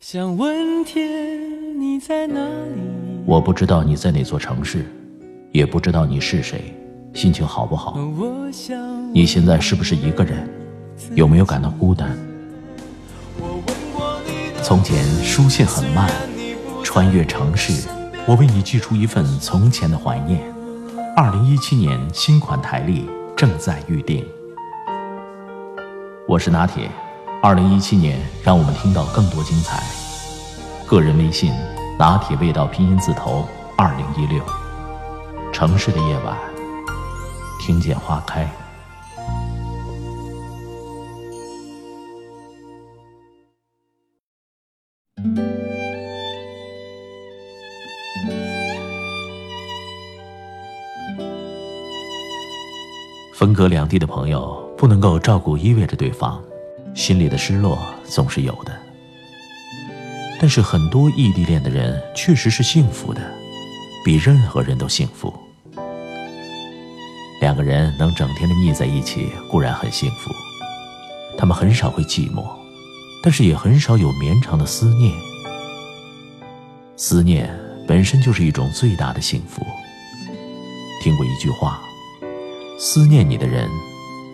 想问天，你在哪里？我不知道你在哪座城市，也不知道你是谁，心情好不好？你现在是不是一个人？有没有感到孤单？从前书信很慢，穿越城市，我为你寄出一份从前的怀念。二零一七年新款台历正在预定。我是拿铁，二零一七年让我们听到更多精彩。个人微信：拿铁味道拼音字头二零一六。城市的夜晚，听见花开。分隔两地的朋友不能够照顾依偎着对方，心里的失落总是有的。但是很多异地恋的人确实是幸福的，比任何人都幸福。两个人能整天的腻在一起固然很幸福，他们很少会寂寞，但是也很少有绵长的思念。思念本身就是一种最大的幸福。听过一句话。思念你的人，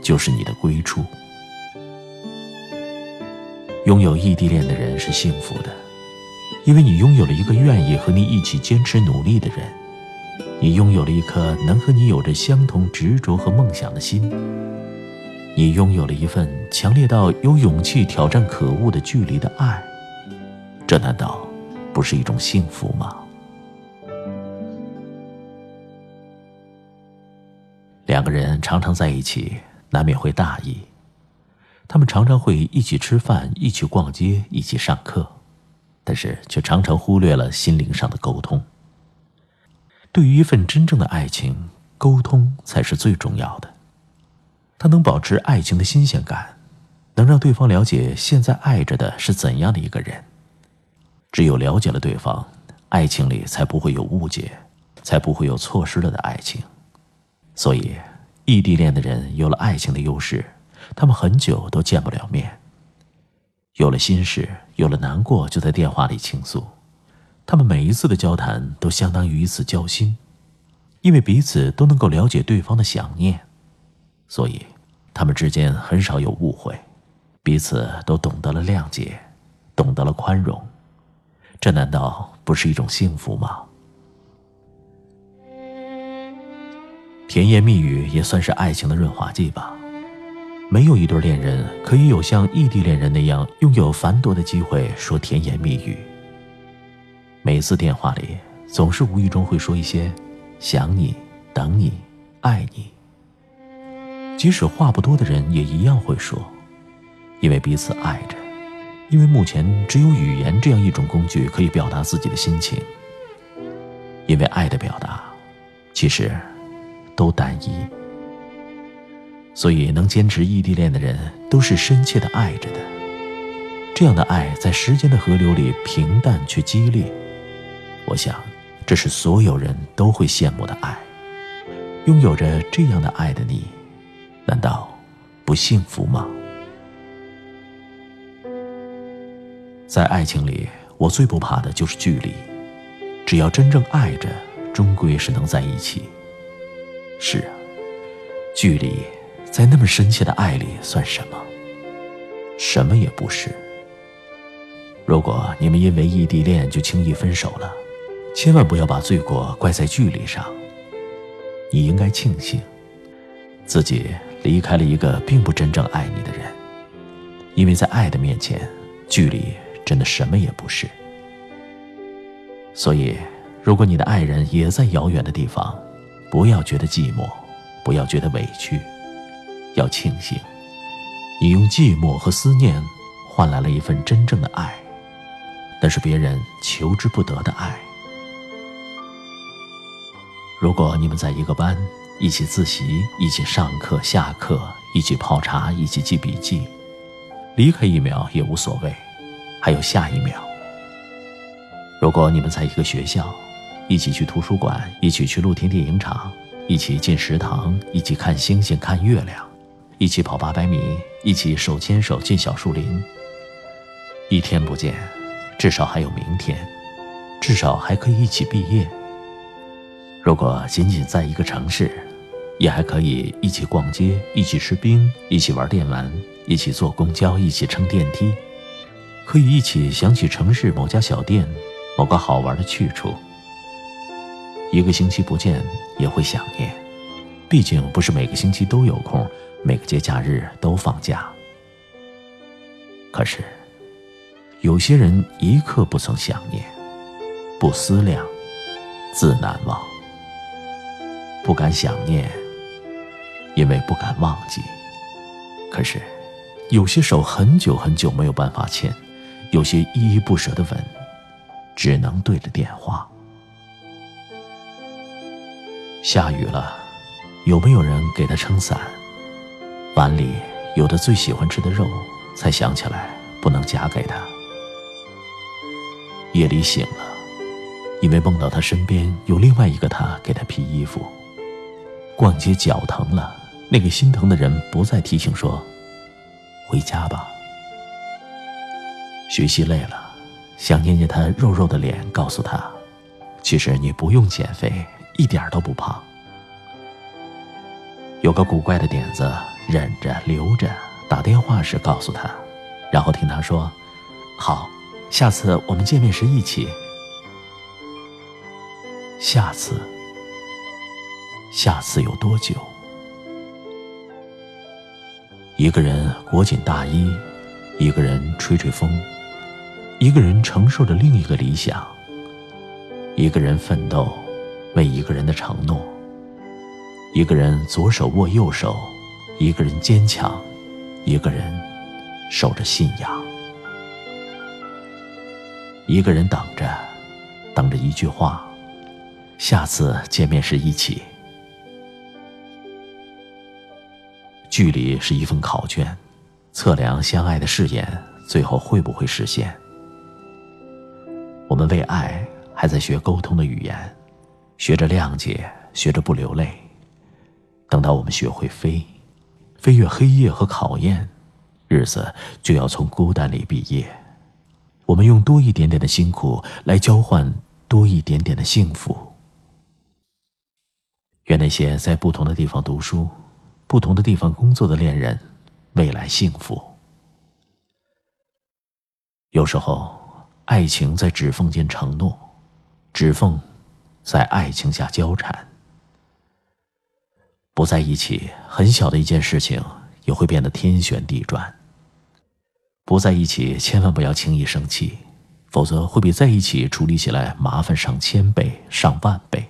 就是你的归处。拥有异地恋的人是幸福的，因为你拥有了一个愿意和你一起坚持努力的人，你拥有了一颗能和你有着相同执着和梦想的心，你拥有了一份强烈到有勇气挑战可恶的距离的爱，这难道不是一种幸福吗？两个人常常在一起，难免会大意。他们常常会一起吃饭，一起逛街，一起上课，但是却常常忽略了心灵上的沟通。对于一份真正的爱情，沟通才是最重要的。它能保持爱情的新鲜感，能让对方了解现在爱着的是怎样的一个人。只有了解了对方，爱情里才不会有误解，才不会有错失了的爱情。所以，异地恋的人有了爱情的优势，他们很久都见不了面。有了心事，有了难过，就在电话里倾诉。他们每一次的交谈都相当于一次交心，因为彼此都能够了解对方的想念，所以他们之间很少有误会，彼此都懂得了谅解，懂得了宽容。这难道不是一种幸福吗？甜言蜜语也算是爱情的润滑剂吧。没有一对恋人可以有像异地恋人那样拥有繁多的机会说甜言蜜语。每次电话里总是无意中会说一些“想你、等你、爱你”。即使话不多的人也一样会说，因为彼此爱着，因为目前只有语言这样一种工具可以表达自己的心情。因为爱的表达，其实。都单一，所以能坚持异地恋的人都是深切的爱着的。这样的爱在时间的河流里平淡却激烈，我想，这是所有人都会羡慕的爱。拥有着这样的爱的你，难道不幸福吗？在爱情里，我最不怕的就是距离。只要真正爱着，终归是能在一起。是啊，距离在那么深切的爱里算什么？什么也不是。如果你们因为异地恋就轻易分手了，千万不要把罪过怪在距离上。你应该庆幸，自己离开了一个并不真正爱你的人，因为在爱的面前，距离真的什么也不是。所以，如果你的爱人也在遥远的地方，不要觉得寂寞，不要觉得委屈，要庆幸，你用寂寞和思念换来了一份真正的爱，那是别人求之不得的爱。如果你们在一个班，一起自习，一起上课下课，一起泡茶，一起记笔记，离开一秒也无所谓，还有下一秒。如果你们在一个学校，一起去图书馆，一起去露天电影场，一起进食堂，一起看星星看月亮，一起跑八百米，一起手牵手进小树林。一天不见，至少还有明天，至少还可以一起毕业。如果仅仅在一个城市，也还可以一起逛街，一起吃冰，一起玩电玩，一起坐公交，一起乘电梯，可以一起想起城市某家小店，某个好玩的去处。一个星期不见也会想念，毕竟不是每个星期都有空，每个节假日都放假。可是，有些人一刻不曾想念，不思量，自难忘。不敢想念。因为不敢忘记，可是，有些手很久很久没有办法牵，有些依依不舍的吻，只能对着电话。下雨了，有没有人给他撑伞？碗里有他最喜欢吃的肉，才想起来不能夹给他。夜里醒了，因为梦到他身边有另外一个他给他披衣服。逛街脚疼了。那个心疼的人不再提醒说：“回家吧。”学习累了，想捏捏他肉肉的脸，告诉他：“其实你不用减肥，一点都不胖。”有个古怪的点子，忍着留着，打电话时告诉他，然后听他说：“好，下次我们见面时一起。”下次，下次有多久？一个人裹紧大衣，一个人吹吹风，一个人承受着另一个理想，一个人奋斗，为一个人的承诺，一个人左手握右手，一个人坚强，一个人守着信仰，一个人等着，等着一句话，下次见面时一起。距离是一份考卷，测量相爱的誓言最后会不会实现。我们为爱还在学沟通的语言，学着谅解，学着不流泪。等到我们学会飞，飞越黑夜和考验，日子就要从孤单里毕业。我们用多一点点的辛苦来交换多一点点的幸福。愿那些在不同的地方读书。不同的地方工作的恋人，未来幸福。有时候，爱情在指缝间承诺，指缝在爱情下交缠。不在一起，很小的一件事情也会变得天旋地转。不在一起，千万不要轻易生气，否则会比在一起处理起来麻烦上千倍、上万倍。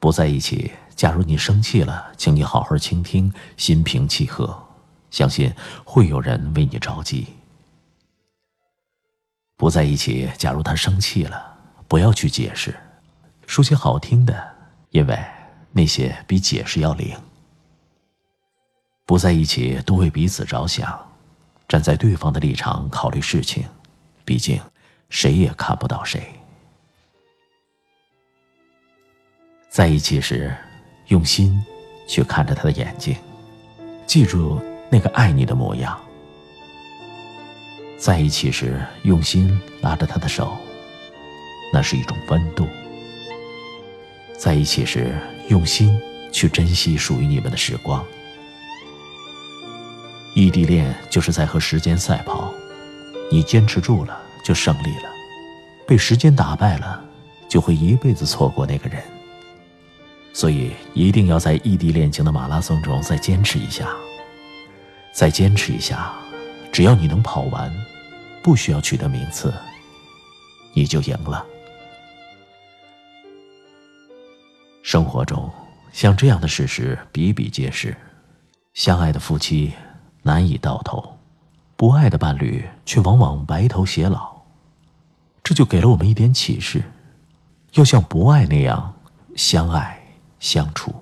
不在一起。假如你生气了，请你好好倾听，心平气和，相信会有人为你着急。不在一起，假如他生气了，不要去解释，说些好听的，因为那些比解释要灵。不在一起，多为彼此着想，站在对方的立场考虑事情，毕竟谁也看不到谁。在一起时。用心去看着他的眼睛，记住那个爱你的模样。在一起时，用心拉着他的手，那是一种温度。在一起时，用心去珍惜属于你们的时光。异地恋就是在和时间赛跑，你坚持住了就胜利了，被时间打败了，就会一辈子错过那个人。所以一定要在异地恋情的马拉松中再坚持一下，再坚持一下，只要你能跑完，不需要取得名次，你就赢了。生活中像这样的事实比比皆是，相爱的夫妻难以到头，不爱的伴侣却往往白头偕老，这就给了我们一点启示：要像不爱那样相爱。相处，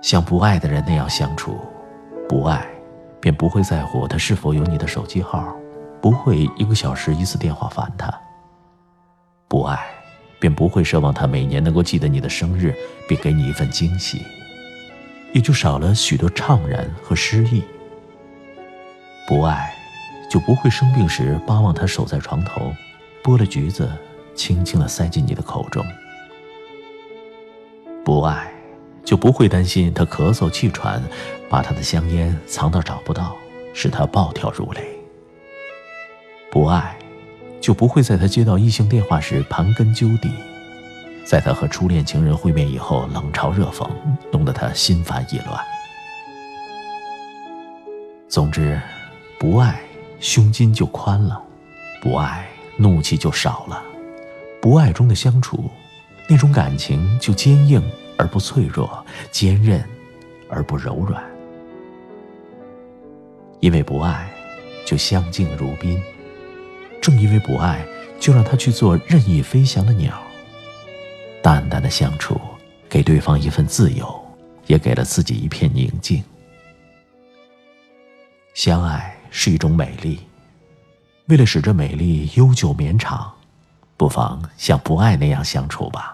像不爱的人那样相处，不爱，便不会在乎他是否有你的手机号，不会一个小时一次电话烦他。不爱，便不会奢望他每年能够记得你的生日，并给你一份惊喜，也就少了许多怅然和失意。不爱，就不会生病时巴望他守在床头，剥了橘子，轻轻的塞进你的口中。不爱，就不会担心他咳嗽气喘，把他的香烟藏到找不到，使他暴跳如雷。不爱，就不会在他接到异性电话时盘根究底，在他和初恋情人会面以后冷嘲热讽，弄得他心烦意乱。总之，不爱，胸襟就宽了；不爱，怒气就少了；不爱中的相处。那种感情就坚硬而不脆弱，坚韧而不柔软。因为不爱，就相敬如宾；正因为不爱，就让他去做任意飞翔的鸟。淡淡的相处，给对方一份自由，也给了自己一片宁静。相爱是一种美丽，为了使这美丽悠久绵长，不妨像不爱那样相处吧。